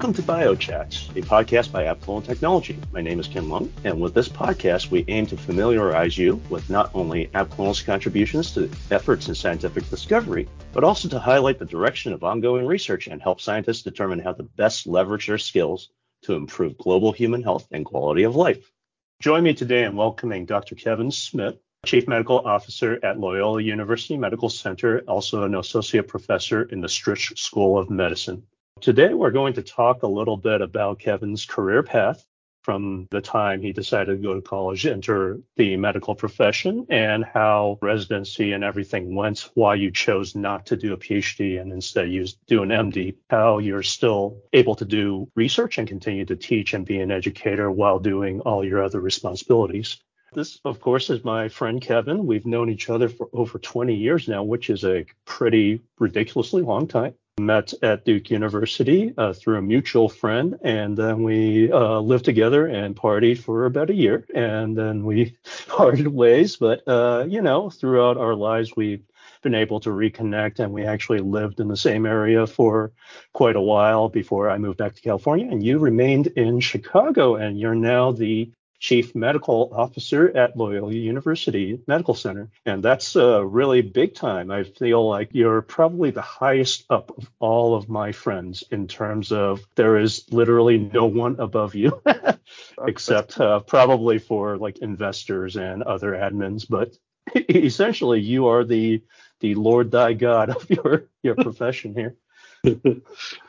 Welcome to BioChats, a podcast by ABclonal Technology. My name is Kin Lung, and with this podcast, we aim to familiarize you with not only ABclonal's contributions to efforts in scientific discovery, but also to highlight the direction of ongoing research and help scientists determine how to best leverage their skills to improve global human health and quality of life. Join me today in welcoming Dr. Kevin Smith, Chief Medical Officer at Loyola University Medical Center, also an associate professor in the Stritch School of Medicine. Today, we're going to talk a little bit about Kevin's career path from the time he decided to go to college, enter the medical profession, and how residency and everything went, why you chose not to do a PhD and instead use do an MD, how you're still able to do research and continue to teach and be an educator while doing all your other responsibilities. This, of course, is my friend Kevin. We've known each other for over 20 years now, which is a pretty ridiculously long time met at Duke University uh, through a mutual friend, and then we uh, lived together and partied for about a year, and then we parted ways. But uh, you know, throughout our lives, we've been able to reconnect, and we actually lived in the same area for quite a while before I moved back to California. And you remained in Chicago, and you're now the chief medical officer at Loyola University Medical Center. And that's uh, really big time. I feel like you're probably the highest up of all of my friends in terms of there is literally no one above you, except uh, probably for like investors and other admins. But essentially, you are the the Lord thy God of your your profession here.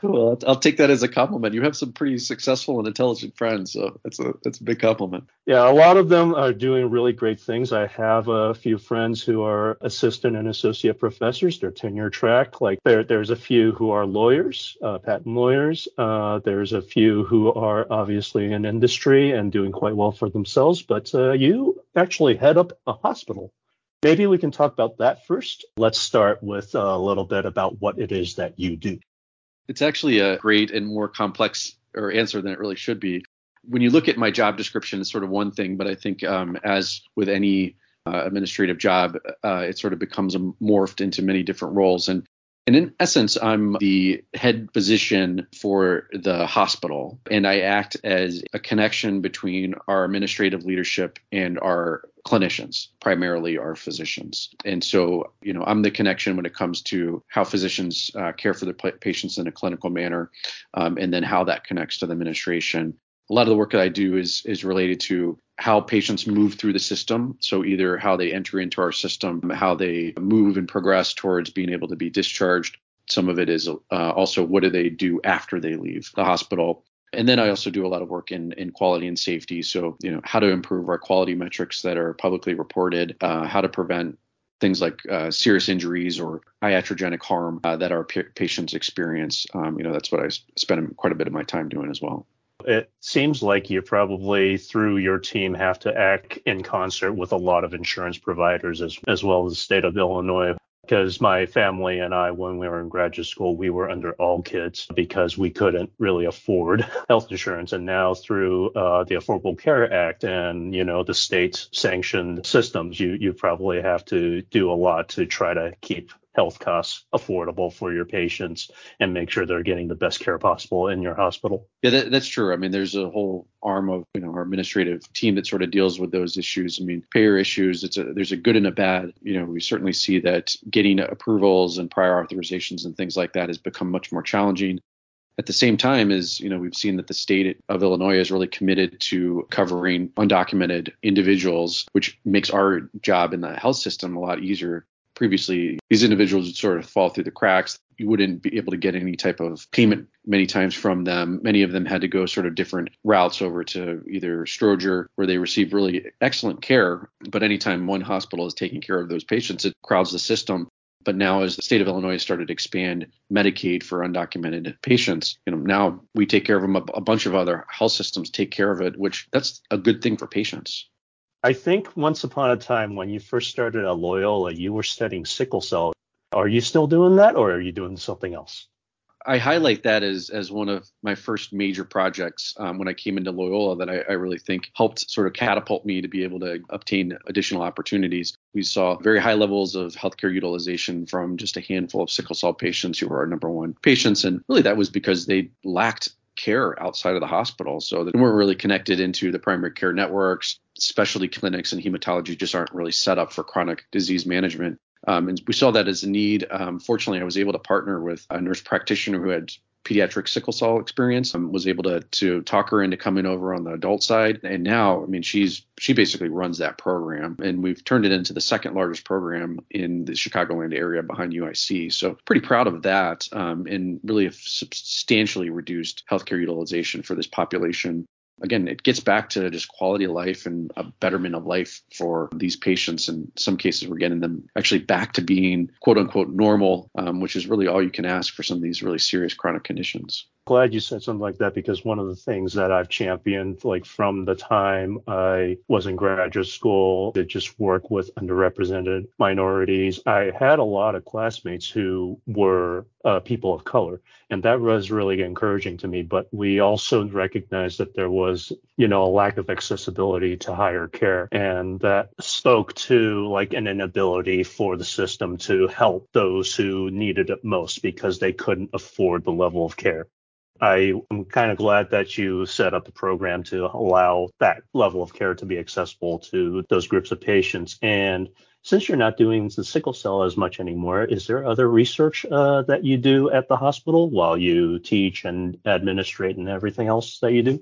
Well, I'll take that as a compliment. You have some pretty successful and intelligent friends, so that's a that's a big compliment. Yeah, a lot of them are doing really great things. I have a few friends who are assistant and associate professors. They're tenure track. Like there, there's a few who are lawyers, uh, patent lawyers. Uh, there's a few who are obviously in industry and doing quite well for themselves. But uh, you actually head up a hospital. Maybe we can talk about that first. Let's start with a little bit about what it is that you do. It's actually a great and more complex or answer than it really should be. When you look at my job description, it's sort of one thing, but I think um, as with any uh, administrative job, uh, it sort of becomes morphed into many different roles. And and in essence, I'm the head physician for the hospital, and I act as a connection between our administrative leadership and our clinicians, primarily our physicians. And so, you know, I'm the connection when it comes to how physicians uh, care for their patients in a clinical manner, um, and then how that connects to the administration a lot of the work that I do is is related to how patients move through the system. So either how they enter into our system, how they move and progress towards being able to be discharged. Some of it is uh, also what do they do after they leave the hospital. And then I also do a lot of work in, in quality and safety. So, you know, how to improve our quality metrics that are publicly reported, uh, how to prevent things like uh, serious injuries or iatrogenic harm uh, that our p- patients experience. Um, you know, that's what I spend quite a bit of my time doing as well. It seems like you probably, through your team, have to act in concert with a lot of insurance providers as, as well as the state of Illinois. Because my family and I, when we were in graduate school, we were under all kids because we couldn't really afford health insurance. And now through uh, the Affordable Care Act and you know the state sanctioned systems, you you probably have to do a lot to try to keep health costs affordable for your patients and make sure they're getting the best care possible in your hospital. Yeah, that, that's true. I mean, there's a whole arm of you know our administrative team that sort of deals with those issues. I mean, payer issues. It's a there's a good and a bad. You know, we certainly see that getting approvals and prior authorizations and things like that has become much more challenging. At the same time, is you know we've seen that the state of Illinois is really committed to covering undocumented individuals, which makes our job in the health system a lot easier previously, these individuals would sort of fall through the cracks. You wouldn't be able to get any type of payment many times from them. Many of them had to go sort of different routes over to either Stroger, where they receive really excellent care. But anytime one hospital is taking care of those patients, it crowds the system. But now, as the state of Illinois started to expand Medicaid for undocumented patients, you know, now we take care of them. A, bunch of other health systems take care of it, which that's a good thing for patients. I think once upon a time when you first started at Loyola, you were studying sickle cell. Are you still doing that or are you doing something else? I highlight that as as one of my first major projects um, when I came into Loyola that I, I, really think helped sort of catapult me to be able to obtain additional opportunities. We saw very high levels of healthcare utilization from just a handful of sickle cell patients who were our number one patients, and really that was because they lacked care outside of the hospital. So that we're really connected into the primary care networks. Specialty clinics and hematology just aren't really set up for chronic disease management. Um, and we saw that as a need. Um, fortunately, I was able to partner with a nurse practitioner who had pediatric sickle cell experience. Um, was able to to talk her into coming over on the adult side, and now I mean she's she basically runs that program, and we've turned it into the second largest program in the Chicagoland area behind UIC. So pretty proud of that, um, and really substantially reduced healthcare utilization for this population again, it gets back to just quality of life and a betterment of life for these patients. In some cases, we're getting them actually back to being quote unquote normal, um, which is really all you can ask for some of these really serious chronic conditions glad you said something like that because one of the things that I've championed, like from the time I was in graduate school, to just work with underrepresented minorities. I had a lot of classmates who were uh, people of color, and that was really encouraging to me. But we also recognized that there was, you know, a lack of accessibility to higher care, and that spoke to like an inability for the system to help those who needed it most because they couldn't afford the level of care. I am kind of glad that you set up the program to allow that level of care to be accessible to those groups of patients. And since you're not doing the sickle cell as much anymore, is there other research uh, that you do at the hospital while you teach and administrate and everything else that you do?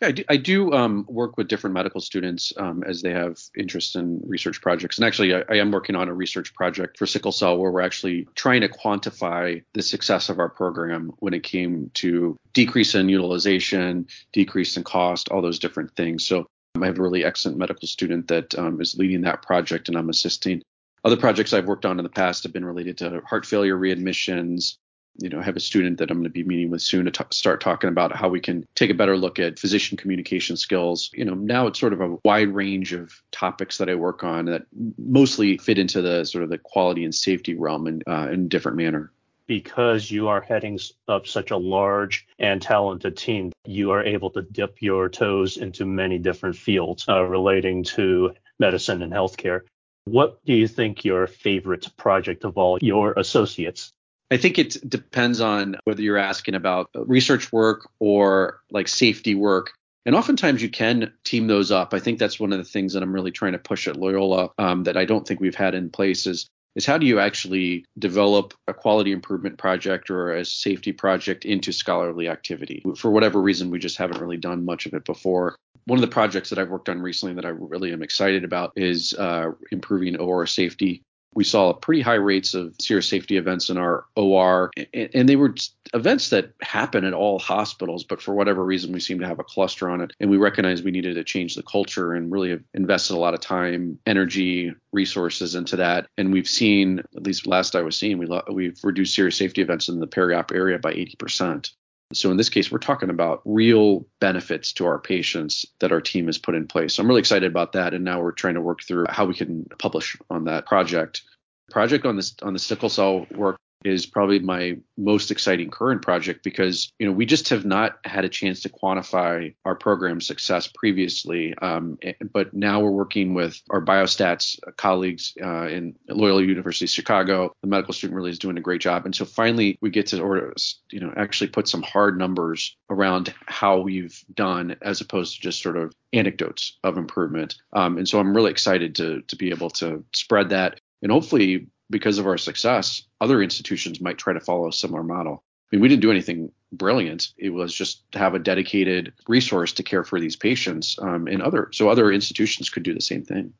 Yeah, I do, I do um, work with different medical students um, as they have interest in research projects. And actually, I, I, am working on a research project for sickle cell where we're actually trying to quantify the success of our program when it came to decrease in utilization, decrease in cost, all those different things. So um, I have a really excellent medical student that um, is leading that project, and I'm assisting. Other projects I've worked on in the past have been related to heart failure readmissions, you know, have a student that I'm going to be meeting with soon to t- start talking about how we can take a better look at physician communication skills. You know, now it's sort of a wide range of topics that I work on that mostly fit into the sort of the quality and safety realm in, uh, in a different manner because you are heading up such a large and talented team, you are able to dip your toes into many different fields uh, relating to medicine and healthcare. What do you think your favorite project of all your associates I think it depends on whether you're asking about research work or like safety work. And oftentimes you can team those up. I think that's one of the things that I'm really trying to push at Loyola um, that I don't think we've had in place is, is how do you actually develop a quality improvement project or a safety project into scholarly activity? For whatever reason, we just haven't really done much of it before. One of the projects that I've worked on recently that I really am excited about is uh, improving OR safety we saw pretty high rates of serious safety events in our OR, and they were events that happen at all hospitals, but for whatever reason, we seem to have a cluster on it. And we recognized we needed to change the culture and really invested a lot of time, energy, resources into that. And we've seen, at least last I was seeing, we, we've reduced serious safety events in the peri-op area by 80%. So in this case, we're talking about real benefits to our patients that our team has put in place. So I'm really excited about that. And now we're trying to work through how we can publish on that project. Project on this on the sickle cell work is probably my most exciting current project because you know we just have not had a chance to quantify our program success previously. Um, eh, but now we're working with our biostats colleagues uh, in Loyola University Chicago. The medical student really is doing a great job. And so finally we get to order, you know actually put some hard numbers around how we've done as opposed to just sort of anecdotes of improvement. Um, and so I'm really excited to to be able to spread that. And hopefully because of our success, other institutions might try to follow a similar model. I mean, we didn't do anything brilliant. It was just to have a dedicated resource to care for these patients, um, and other so other institutions could do the same thing.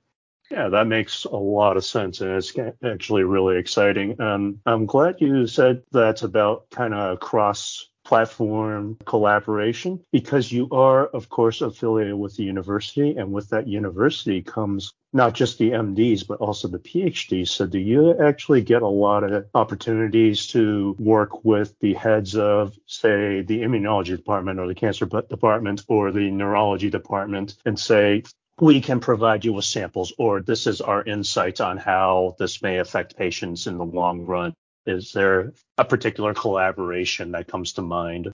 Yeah, that makes a lot of sense, and it's actually really exciting. Um, I'm glad you said that's about kind of cross platform collaboration because you are, of course, affiliated with the university, and with that university comes not just the MDs, but also the PhDs. So, do you actually get a lot of opportunities to work with the heads of, say, the immunology department or the cancer department or the neurology department and say, we can provide you with samples, or this is our insights on how this may affect patients in the long run. Is there a particular collaboration that comes to mind?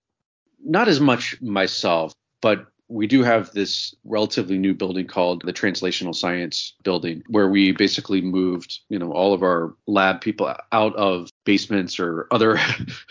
Not as much myself, but we do have this relatively new building called the Translational Science Building, where we basically moved, you know, all of our lab people out of basements or other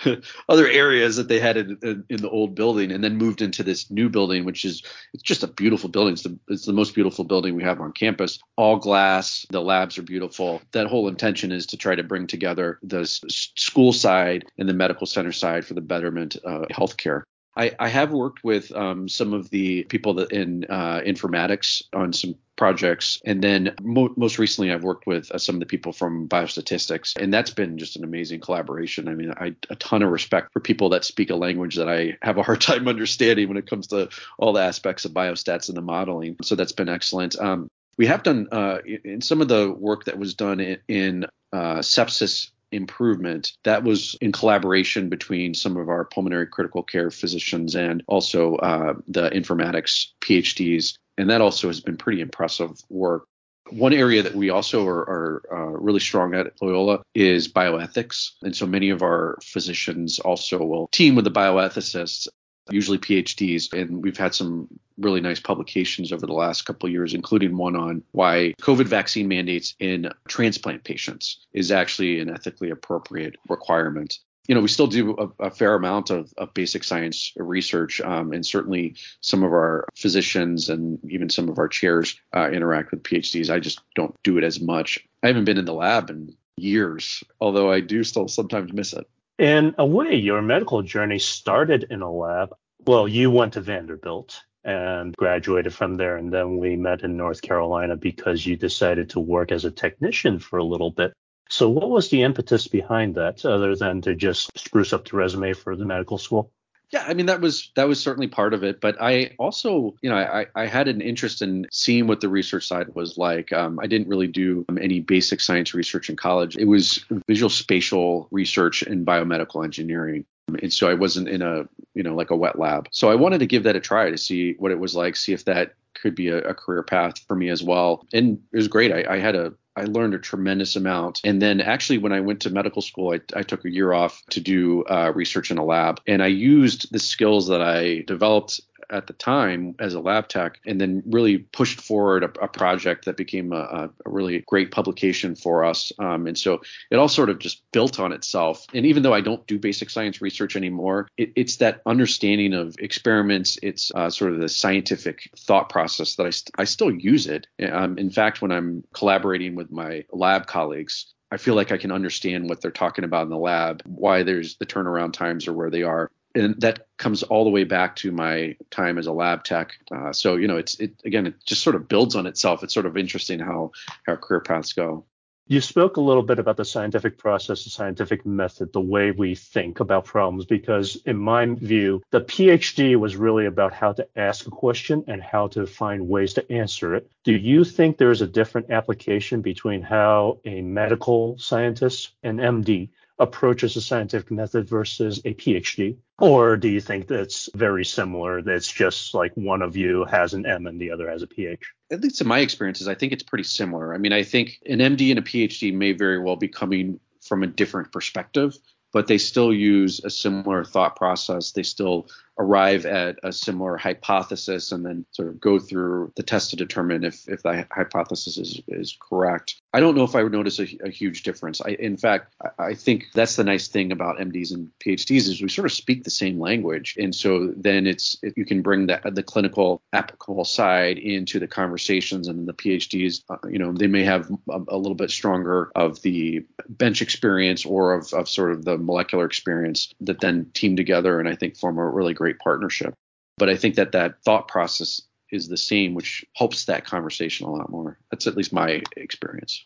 other areas that they had in, in, in, the old building, and then moved into this new building, which is it's just a beautiful building. It's the, it's the most beautiful building we have on campus. All glass. The labs are beautiful. That whole intention is to try to bring together the school side and the medical center side for the betterment of healthcare. I, I have worked with um, some of the people that in uh, informatics on some projects, and then mo- most recently I've worked with uh, some of the people from biostatistics, and that's been just an amazing collaboration. I mean, I a ton of respect for people that speak a language that I have a hard time understanding when it comes to all the aspects of biostats and the modeling. So that's been excellent. Um, we have done uh, in some of the work that was done in, in uh, sepsis improvement. That was in collaboration between some of our pulmonary critical care physicians and also uh, the informatics PhDs. And that also has been pretty impressive work. One area that we also are, are uh, really strong at at Loyola is bioethics. And so many of our physicians also will team with the bioethicists usually PhDs. And we've had some really nice publications over the last couple years, including one on why COVID vaccine mandates in transplant patients is actually an ethically appropriate requirement. You know, we still do a, a fair amount of, of, basic science research, um, and certainly some of our physicians and even some of our chairs uh, interact with PhDs. I just don't do it as much. I haven't been in the lab in years, although I do still sometimes miss it. In a way, your medical journey started in a lab. Well, you went to Vanderbilt and graduated from there. And then we met in North Carolina because you decided to work as a technician for a little bit. So, what was the impetus behind that, other than to just spruce up the resume for the medical school? Yeah, I mean that was that was certainly part of it, but I also, you know, I, I had an interest in seeing what the research side was like. Um, I didn't really do any basic science research in college. It was visual spatial research in biomedical engineering, and so I wasn't in a, you know, like a wet lab. So I wanted to give that a try to see what it was like, see if that could be a, a career path for me as well. And it was great. I, I had a I learned a tremendous amount. And then actually, when I went to medical school, I, I took a year off to do uh, research in a lab. And I used the skills that I developed at the time as a lab tech, and then really pushed forward a, a project that became a, a, really great publication for us. Um, and so it all sort of just built on itself. And even though I don't do basic science research anymore, it, it's that understanding of experiments. It's uh, sort of the scientific thought process that I, st- I still use it. Um, in fact, when I'm collaborating with my lab colleagues, I feel like I can understand what they're talking about in the lab, why there's the turnaround times or where they are and that comes all the way back to my time as a lab tech. Uh, so you know, it's it again, it just sort of builds on itself. It's sort of interesting how how career paths go. You spoke a little bit about the scientific process, the scientific method, the way we think about problems, because in my view, the PhD was really about how to ask a question and how to find ways to answer it. Do you think there's a different application between how a medical scientist, an MD, approaches a scientific method versus a PhD? Or do you think that's very similar? That's just like one of you has an M and the other has a PhD? At least in my experiences, I think it's pretty similar. I mean, I think an MD and a PhD may very well be coming from a different perspective, but they still use a similar thought process. They still arrive at a similar hypothesis and then sort of go through the test to determine if, if the hypothesis is, is correct. I don't know if I would notice a, a huge difference. I, in fact, I, think that's the nice thing about MDs and PhDs is we sort of speak the same language, and so then it's you can bring that the clinical applicable side into the conversations, and the PhDs, uh, you know, they may have a, a, little bit stronger of the bench experience or of, of sort of the molecular experience that then team together, and I think form a really great partnership. But I think that that thought process is the same, which helps that conversation a lot more. That's at least my experience.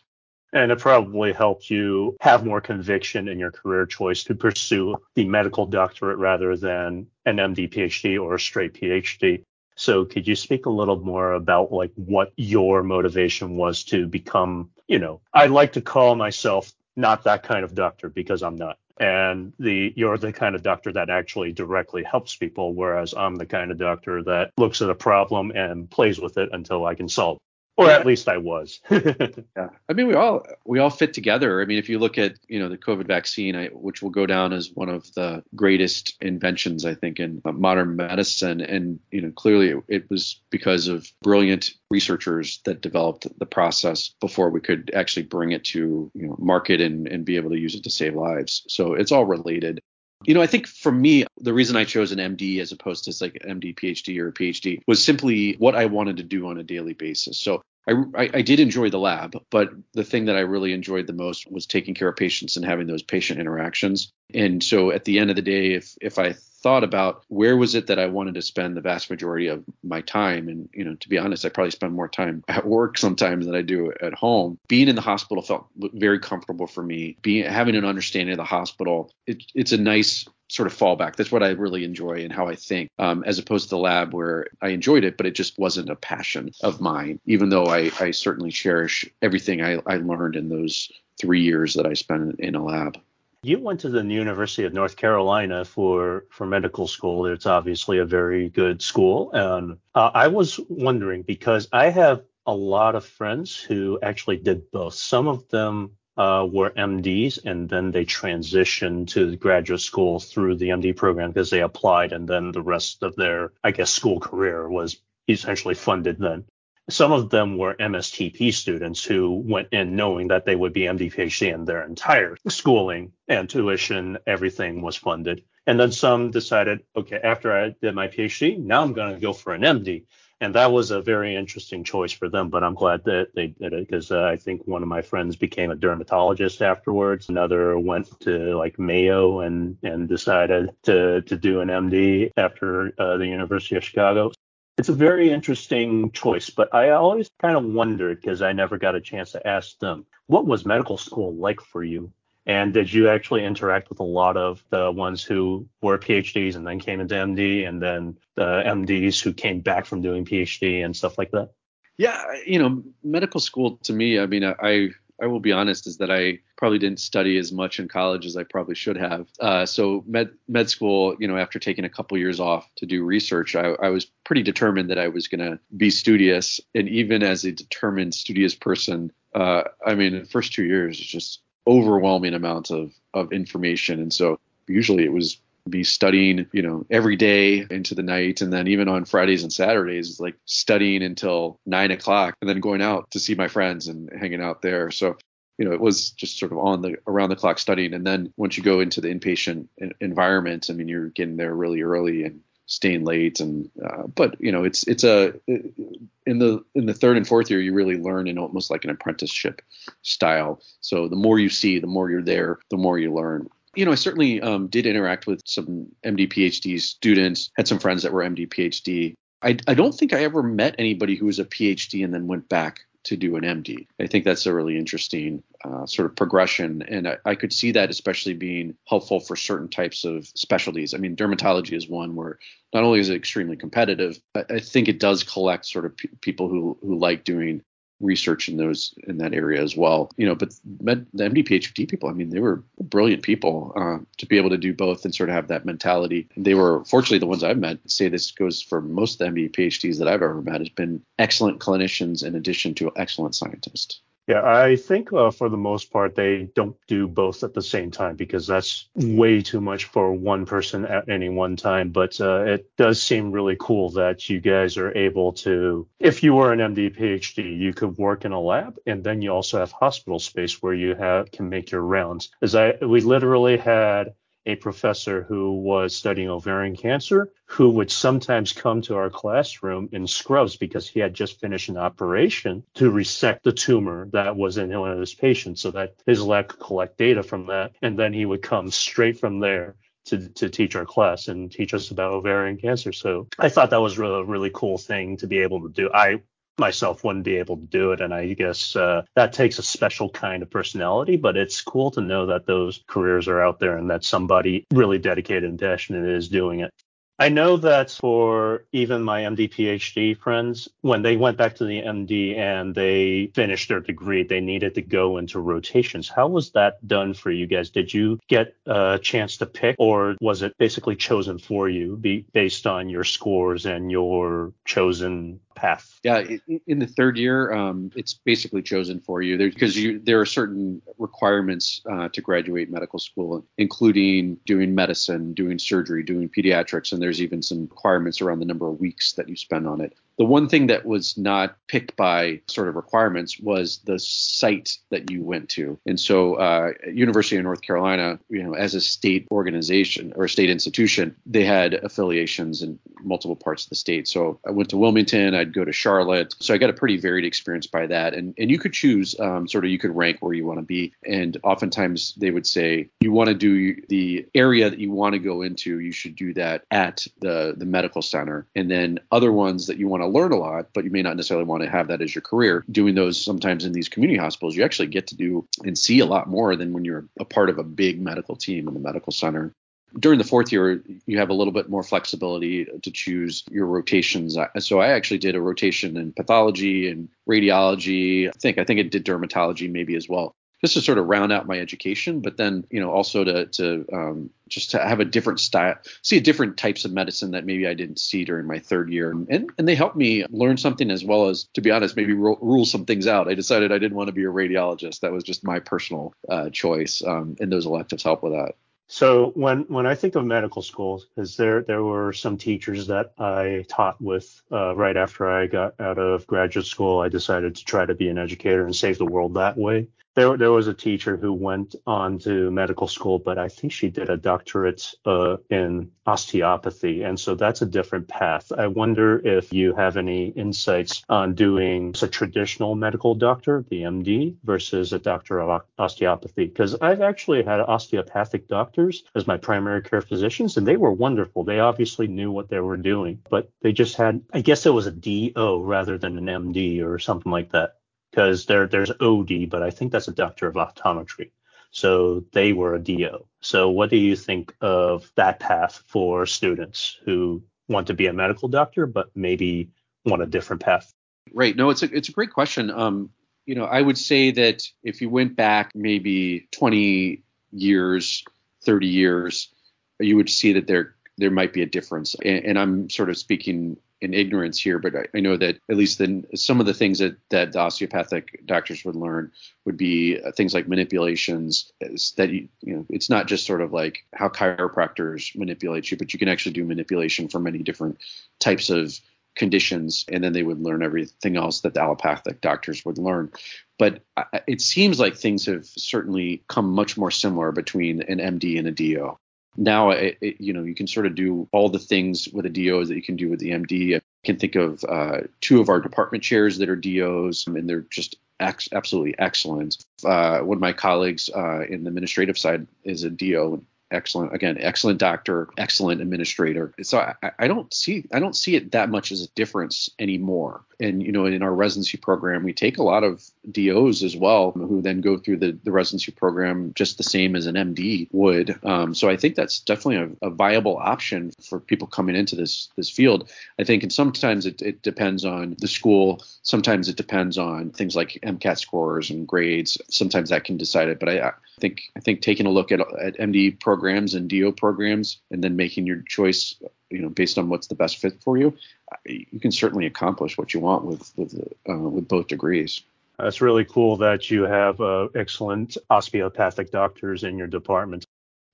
And it probably helped you have more conviction in your career choice to pursue the medical doctorate rather than an MD, PhD, or a straight PhD. So could you speak a little more about like what your motivation was to become, you know, I like to call myself not that kind of doctor because I'm not and the you're the kind of doctor that actually directly helps people whereas i'm the kind of doctor that looks at a problem and plays with it until i can solve or at least I was. yeah, I mean, we all we all fit together. I mean, if you look at you know the COVID vaccine, I, which will go down as one of the greatest inventions I think in uh, modern medicine, and you know clearly it, it was because of brilliant researchers that developed the process before we could actually bring it to you know market and and be able to use it to save lives. So it's all related. You know, I think for me, the reason I chose an MD as opposed to like an MD, PhD, or a PhD was simply what I wanted to do on a daily basis. So I, I, I, did enjoy the lab, but the thing that I really enjoyed the most was taking care of patients and having those patient interactions. And so at the end of the day, if if I thought about where was it that I wanted to spend the vast majority of my time, and you know, to be honest, I probably spend more time at work sometimes than I do at home. Being in the hospital felt very comfortable for me. Being having an understanding of the hospital, it, it's a nice sort of fallback. That's what I really enjoy and how I think, um, as opposed to the lab where I enjoyed it, but it just wasn't a passion of mine, even though I, I certainly cherish everything I, I learned in those three years that I spent in a lab. You went to the University of North Carolina for for medical school. It's obviously a very good school, and uh, I was wondering because I have a lot of friends who actually did both. Some of them uh, were MDs and then they transitioned to graduate school through the MD program because they applied and then the rest of their, I guess, school career was essentially funded then. Some of them were MSTP students who went in knowing that they would be MD PhD and their entire schooling and tuition, everything was funded. And then some decided, okay, after I did my PhD, now I'm going to go for an MD and that was a very interesting choice for them. But I'm glad that they did it because uh, I think one of my friends became a dermatologist afterwards. Another went to like Mayo and and decided to to do an MD after uh, the University of Chicago. It's a very interesting choice, but I always kind of wondered because I never got a chance to ask them, what was medical school like for you? And did you actually interact with a lot of the ones who were PhDs and then came into MD and then the MDs who came back from doing PhD and stuff like that? Yeah, you know, medical school to me, I mean, I I will be honest, is that I probably didn't study as much in college as I probably should have. Uh, so med med school, you know, after taking a couple years off to do research, I, I was pretty determined that I was going to be studious. And even as a determined studious person, uh, I mean, the first two years, just overwhelming amounts of of information, and so usually it was be studying, you know, every day into the night. And then even on Fridays and Saturdays, it's like studying until nine o'clock and then going out to see my friends and hanging out there. So, you know, it was just sort of on the around the clock studying. And then once you go into the inpatient environment, I mean, you're getting there really early and staying late and uh, but you know it's it's a in the in the third and fourth year you really learn in almost like an apprenticeship style so the more you see the more you're there the more you learn you know i certainly um, did interact with some md phd students had some friends that were md phd I, I don't think i ever met anybody who was a phd and then went back to do an MD. I think that's a really interesting uh, sort of progression, and I, I, could see that especially being helpful for certain types of specialties. I mean, dermatology is one where not only is it extremely competitive, but I think it does collect sort of p- people who who like doing research in those in that area as well. You know, but med, the MD PhD people, I mean, they were brilliant people uh, to be able to do both and sort of have that mentality. They were fortunately the ones I've met. Say this goes for most of the MD PhDs that I've ever met has been excellent clinicians in addition to excellent scientists. Yeah, I think uh, for the most part they don't do both at the same time because that's way too much for one person at any one time. But uh, it does seem really cool that you guys are able to, if you were an MD PhD, you could work in a lab and then you also have hospital space where you have can make your rounds. As I we literally had a professor who was studying ovarian cancer who would sometimes come to our classroom in scrubs because he had just finished an operation to resect the tumor that was in one of his patients so that his lab could collect data from that. And then he would come straight from there to, to teach our class and teach us about ovarian cancer. So I thought that was a really cool thing to be able to do. I myself wouldn't be able to do it. And I guess uh, that takes a special kind of personality, but it's cool to know that those careers are out there and that somebody really dedicated and passionate is doing it. I know that for even my MD PhD friends, when they went back to the MD and they finished their degree, they needed to go into rotations. How was that done for you guys? Did you get a chance to pick, or was it basically chosen for you based on your scores and your chosen path? Yeah, in the third year, um, it's basically chosen for you because you there are certain requirements uh, to graduate medical school, including doing medicine, doing surgery, doing pediatrics, and there's even some requirements around the number of weeks that you spend on it. The one thing that was not picked by sort of requirements was the site that you went to. And so, uh, University of North Carolina, you know, as a state organization or a state institution, they had affiliations in multiple parts of the state. So I went to Wilmington, I'd go to Charlotte. So I got a pretty varied experience by that. And and you could choose um, sort of you could rank where you want to be. And oftentimes they would say you want to do the area that you want to go into, you should do that at the the medical center. And then other ones that you want to to learn a lot, but you may not necessarily want to have that as your career. Doing those sometimes in these community hospitals, you actually get to do and see a lot more than when you're a part of a big medical team in the medical center during the fourth year you have a little bit more flexibility to choose your rotations so i actually did a rotation in pathology and radiology i think i think it did dermatology maybe as well just to sort of round out my education, but then you know also to to um, just to have a different style, see different types of medicine that maybe I didn't see during my third year, and and they helped me learn something as well as to be honest maybe ro- rule some things out. I decided I didn't want to be a radiologist. That was just my personal uh, choice, um, and those electives help with that. So when when I think of medical schools, because there there were some teachers that I taught with uh, right after I got out of graduate school, I decided to try to be an educator and save the world that way there there was a teacher who went on to medical school, but I think she did a doctorate uh, in osteopathy, and so that's a different path. I wonder if you have any insights on doing a traditional medical doctor, the MD, versus a doctor of osteopathy, because I've actually had osteopathic doctors as my primary care physicians, and they were wonderful. They obviously knew what they were doing, but they just had, I guess it was a DO rather than an MD or something like that because there there's OD, but I think that's a doctor of optometry. So they were a DO. So what do you think of that path for students who want to be a medical doctor, but maybe want a different path? Right. No, it's a it's a great question. Um, you know, I would say that if you went back maybe 20 years, 30 years, you would see that there there might be a difference. And, and I'm sort of speaking in ignorance here, but I, I, know that at least then some of the things that that the osteopathic doctors would learn would be uh, things like manipulations that you, you know it's not just sort of like how chiropractors manipulate you, but you can actually do manipulation for many different types of conditions, and then they would learn everything else that the allopathic doctors would learn. But it seems like things have certainly come much more similar between an MD and a DO now it, it, you know you can sort of do all the things with a DO that you can do with the MD. I can think of uh, two of our department chairs that are DOs, and they're just ex- absolutely excellent. Uh, one of my colleagues uh, in the administrative side is a DO, excellent again excellent doctor excellent administrator so I, I, don't see i don't see it that much as a difference anymore and you know in our residency program we take a lot of dos as well who then go through the, the residency program just the same as an md would. Um, so i think that's definitely a, a, viable option for people coming into this this field. I think and sometimes it, it depends on the school. Sometimes it depends on things like mcat scores and grades. Sometimes that can decide it but i, I think i think taking a look at, at md programs programs and DO programs, and then making your choice, you know, based on what's the best fit for you, you can certainly accomplish what you want with with uh, with both degrees. That's really cool that you have uh, excellent osteopathic doctors in your department.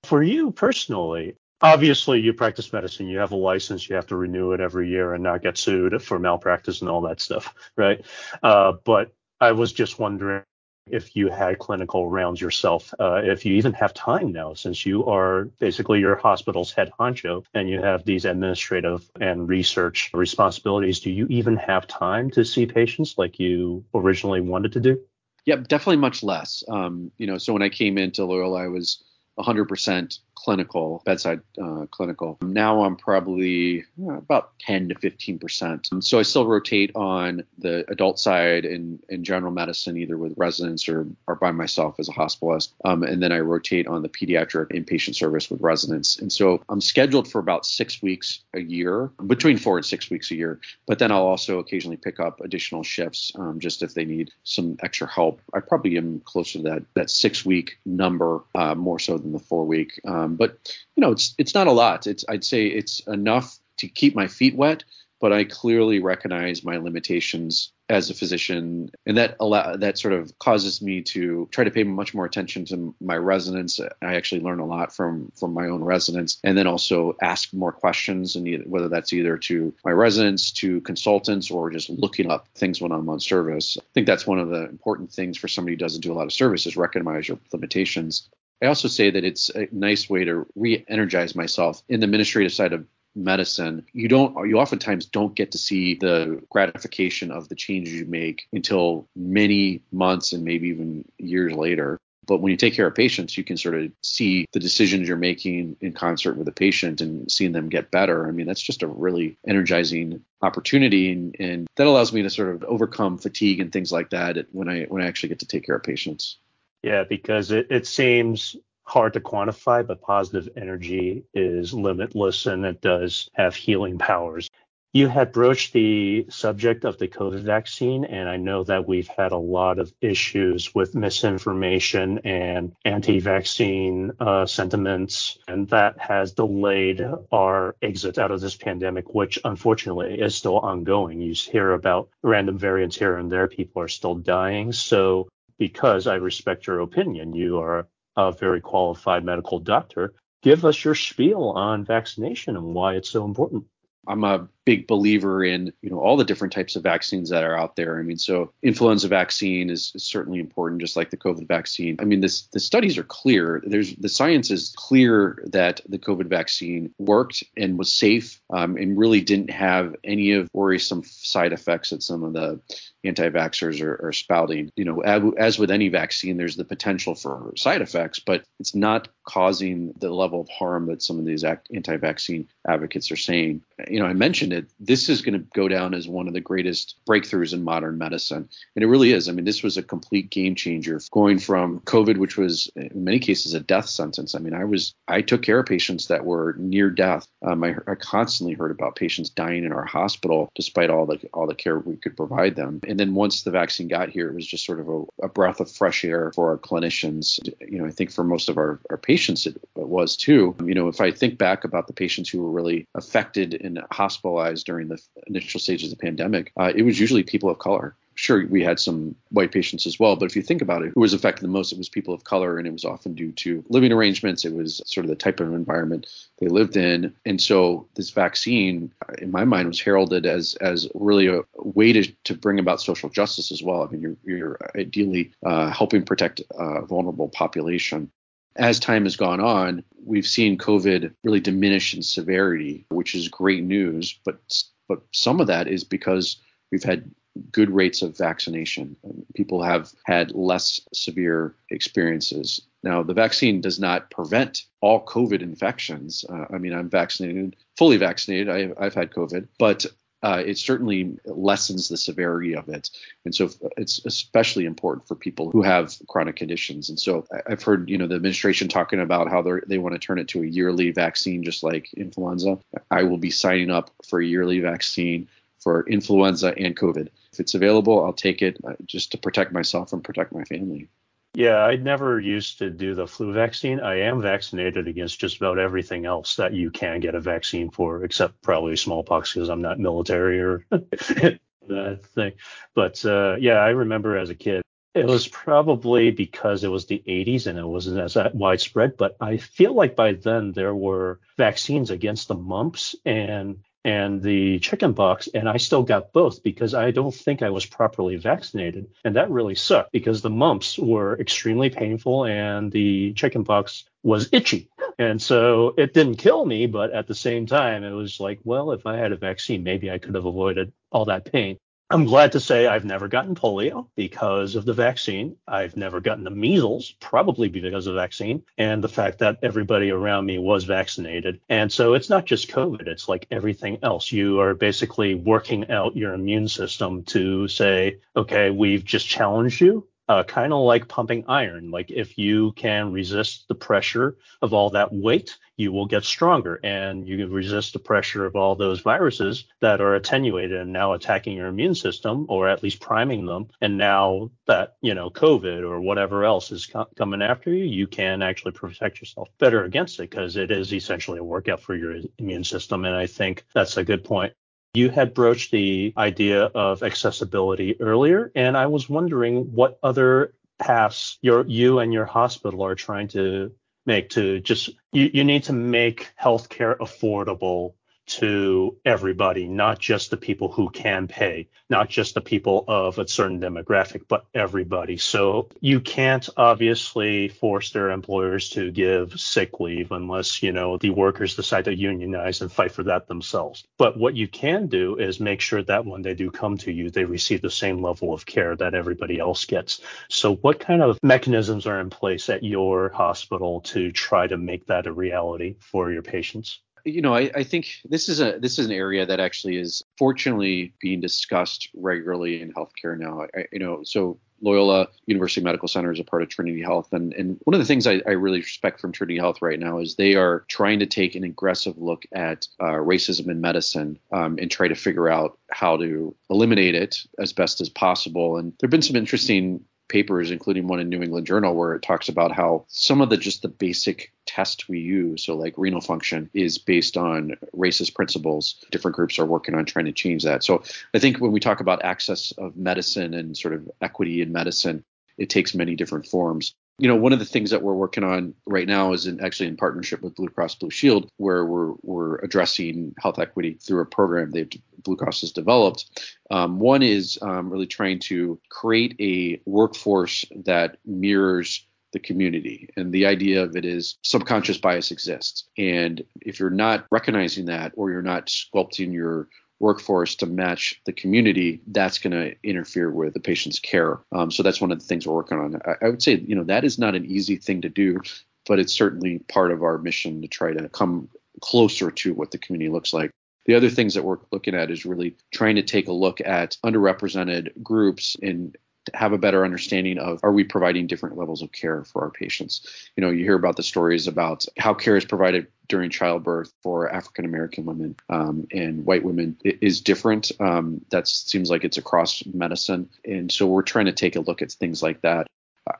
For you personally, obviously you practice medicine, you have a license, you have to renew it every year and not get sued for malpractice and all that stuff, right? Uh, but I was just wondering if you had clinical rounds yourself, uh, if you even have time now, since you are basically your hospital's head honcho and you have these administrative and research responsibilities, do you even have time to see patients like you originally wanted to do? Yeah, definitely much less. Um, you know, so when I came into Loyola, I was 100% clinical, bedside uh, clinical. Now I'm probably uh, about 10 to 15 percent. So I still rotate on the adult side in, in general medicine, either with residents or, or by myself as a hospitalist. Um, and then I rotate on the pediatric inpatient service with residents. And so I'm scheduled for about six weeks a year, between four and six weeks a year. But then I'll also occasionally pick up additional shifts um, just if they need some extra help. I probably am closer to that that six week number uh, more so than the four week. Um, Um, but you know, it's it's not a lot. It's I'd say it's enough to keep my feet wet, but I clearly recognize my limitations as a physician, and that allow that sort of causes me to try to pay much more attention to my residents. I actually learn a lot from from my own residents, and then also ask more questions, and whether that's either to my residents, to consultants, or just looking up things when I'm on service. I think that's one of the important things for somebody who doesn't do a lot of service is recognize your limitations. I also say that it's a nice way to re-energize myself in the administrative side of medicine, you don't you oftentimes don't get to see the gratification of the changes you make until many months and maybe even years later. But when you take care of patients, you can sort of see the decisions you're making in concert with the patient and seeing them get better. I mean, that's just a really energizing opportunity, and, and that allows me to sort of overcome fatigue and things like that when I when I actually get to take care of patients. Yeah, because it, it seems hard to quantify, but positive energy is limitless and it does have healing powers. You had broached the subject of the COVID vaccine, and I know that we've had a lot of issues with misinformation and anti vaccine uh, sentiments, and that has delayed our exit out of this pandemic, which unfortunately is still ongoing. You hear about random variants here and there, people are still dying. So, because I respect your opinion, you are a very qualified medical doctor. Give us your spiel on vaccination and why it's so important. I'm a big believer in you know all the different types of vaccines that are out there. I mean, so influenza vaccine is, is, certainly important, just like the COVID vaccine. I mean, this the studies are clear. There's the science is clear that the COVID vaccine worked and was safe, um, and really didn't have any of worrisome side effects that some of the anti-vaxxers are, are spouting. You know, as with any vaccine, there's the potential for side effects, but it's not causing the level of harm that some of these anti-vaccine advocates are saying. You know, I mentioned it, this is going to go down as one of the greatest breakthroughs in modern medicine. And it really is. I mean, this was a complete game changer going from COVID, which was in many cases a death sentence. I mean, I was, I took care of patients that were near death. Um, I, I constantly heard about patients dying in our hospital despite all the, all the care we could provide them. And then once the vaccine got here, it was just sort of a, a breath of fresh air for our clinicians. You know, I think for most of our, our patients, it, it was too. You know, if I think back about the patients who were really affected and hospitalized during the initial stages of the pandemic, uh, it was usually people of color. Sure, we had some white patients as well, but if you think about it, who was affected the most? It was people of color, and it was often due to living arrangements. It was sort of the type of environment they lived in, and so this vaccine, in my mind, was heralded as as really a way to, to bring about social justice as well. I mean, you're you're ideally uh, helping protect a vulnerable population as time has gone on, we've seen COVID really diminish in severity, which is great news. But but some of that is because we've had good rates of vaccination. People have had less severe experiences. Now, the vaccine does not prevent all COVID infections. Uh, I mean, I'm vaccinated, fully vaccinated. I, I've had COVID, but uh, it certainly lessens the severity of it. And so it's especially important for people who have chronic conditions. And so I've heard, you know, the administration talking about how they want to turn it to a yearly vaccine, just like influenza. I will be signing up for a yearly vaccine for influenza and COVID. If it's available, I'll take it uh, just to protect myself and protect my family. Yeah, I never used to do the flu vaccine. I am vaccinated against just about everything else that you can get a vaccine for, except probably smallpox because I'm not military or that thing. But uh, yeah, I remember as a kid, it was probably because it was the 80s and it wasn't as widespread. But I feel like by then there were vaccines against the mumps and and the chickenpox, and I still got both because I don't think I was properly vaccinated. And that really sucked because the mumps were extremely painful and the chickenpox was itchy. And so it didn't kill me, but at the same time, it was like, well, if I had a vaccine, maybe I could have avoided all that pain. I'm glad to say I've never gotten polio because of the vaccine. I've never gotten the measles, probably because of the vaccine and the fact that everybody around me was vaccinated. And so it's not just COVID, it's like everything else. You are basically working out your immune system to say, okay, we've just challenged you uh, kind of like pumping iron. Like if you can resist the pressure of all that weight, you will get stronger and you can resist the pressure of all those viruses that are attenuated and now attacking your immune system or at least priming them. And now that, you know, COVID or whatever else is co- coming after you, you can actually protect yourself better against it because it is essentially a workout for your immune system. And I think that's a good point. You had broached the idea of accessibility earlier, and I was wondering what other paths your you and your hospital are trying to make to just you, you need to make healthcare affordable to everybody, not just the people who can pay, not just the people of a certain demographic, but everybody. So you can't obviously force their employers to give sick leave unless, you know, the workers decide to unionize and fight for that themselves. But what you can do is make sure that when they do come to you, they receive the same level of care that everybody else gets. So what kind of mechanisms are in place at your hospital to try to make that a reality for your patients? You know, I, I, think this is a this is an area that actually is fortunately being discussed regularly in healthcare now. I, you know, so Loyola University Medical Center is a part of Trinity Health, and and one of the things I, I really respect from Trinity Health right now is they are trying to take an aggressive look at uh, racism in medicine um, and try to figure out how to eliminate it as best as possible. And there've been some interesting papers, including one in New England Journal, where it talks about how some of the just the basic tests we use, so like renal function, is based on racist principles. Different groups are working on trying to change that. So I think when we talk about access of medicine and sort of equity in medicine, it takes many different forms you know, one of the things that we're working on right now is in, actually in partnership with Blue Cross Blue Shield, where we're we're addressing health equity through a program they've Blue Cross has developed. Um, one is um, really trying to create a workforce that mirrors the community. And the idea of it is subconscious bias exists. And if you're not recognizing that or you're not sculpting your workforce to match the community, that's going to interfere with the patient's care. Um, so that's one of the things we're working on. I, I would say, you know, that is not an easy thing to do, but it's certainly part of our mission to try to come closer to what the community looks like. The other things that we're looking at is really trying to take a look at underrepresented groups and have a better understanding of are we providing different levels of care for our patients? You know you hear about the stories about how care is provided during childbirth for african american women um, and white women is different. Um, that seems like it's across medicine. And so we're trying to take a look at things like that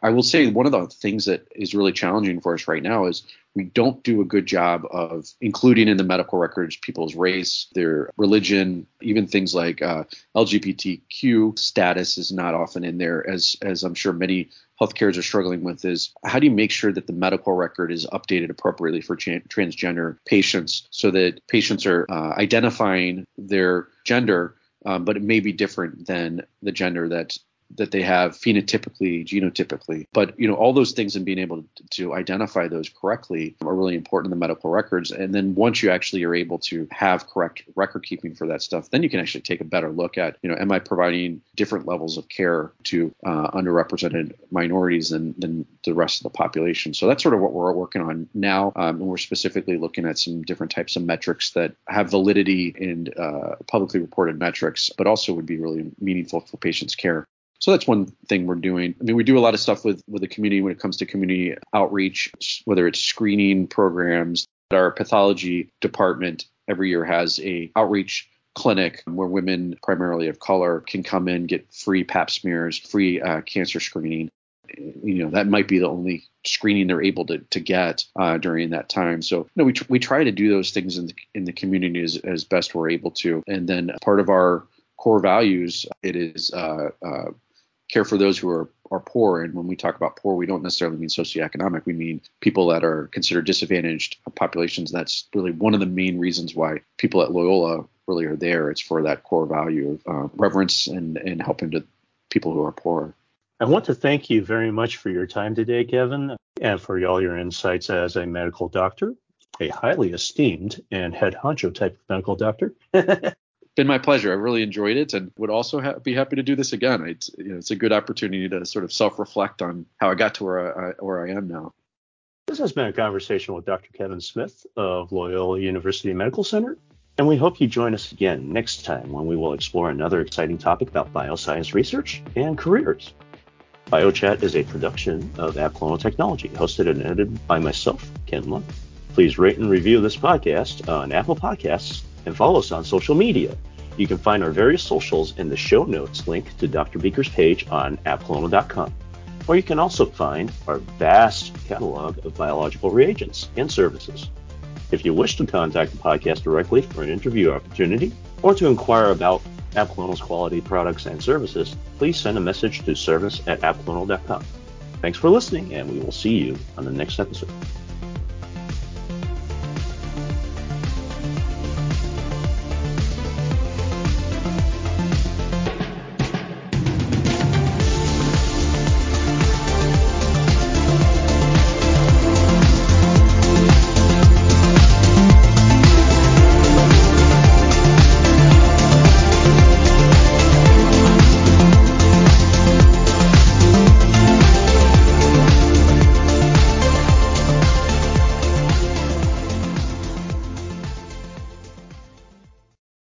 I will say one of the things that is really challenging for us right now is we don't do a good job of including in the medical records people's race, their religion, even things like uh, LGBTQ status is not often in there, as as I'm sure many healthcares are struggling with. Is how do you make sure that the medical record is updated appropriately for transgender patients, so that patients are uh, identifying their gender um, but it may be different than the gender that that they have phenotypically, genotypically. But you know, all those things and being able to, identify those correctly are really important in the medical records. And then once you actually are able to have correct record keeping for that stuff, then you can actually take a better look at, you know, am I providing different levels of care to uh, underrepresented minorities than, than the rest of the population? So that's sort of what we're working on now. Um, and we're specifically looking at some different types of metrics that have validity in uh, publicly reported metrics, but also would be really meaningful for patients' care. So that's one thing we're doing. I mean, we do a lot of stuff with with the community when it comes to community outreach, whether it's screening programs. Our pathology department every year has a outreach clinic where women primarily of color can come in get free pap smears free uh, cancer screening you know that might be the only screening they're able to, to get uh, during that time so you know we, tr- we try to do those things in the, in the community as, as best we're able to and then part of our core values it is uh, uh, care for those who are, are poor. And when we talk about poor, we don't necessarily mean socioeconomic. We mean people that are considered disadvantaged populations. That's really one of the main reasons why people at Loyola really are there. It's for that core value of uh, reverence and, and helping to people who are poor. I want to thank you very much for your time today, Kevin, and for all your insights as a medical doctor, a highly esteemed and head honcho type of medical doctor. been my pleasure. I really enjoyed it and would also ha- be happy to do this again. It's, you know, it's a good opportunity to sort of self-reflect on how I got to where I, where I am now. This has been a conversation with Dr. Kevin Smith of Loyola University Medical Center, and we hope you join us again next time when we will explore another exciting topic about bioscience research and careers. BioChat is a production of ABclonal Technology, hosted and edited by myself, Kin Lung. Please rate and review this podcast on Apple Podcasts and follow us on social media. You can find our various socials in the show notes link to Dr. Beaker's page on abclonal.com. Or you can also find our vast catalog of biological reagents and services. If you wish to contact the podcast directly for an interview opportunity, or to inquire about ABclonal's quality products and services, please send a message to service at abclonal.com. Thanks for listening, and we will see you on the next episode.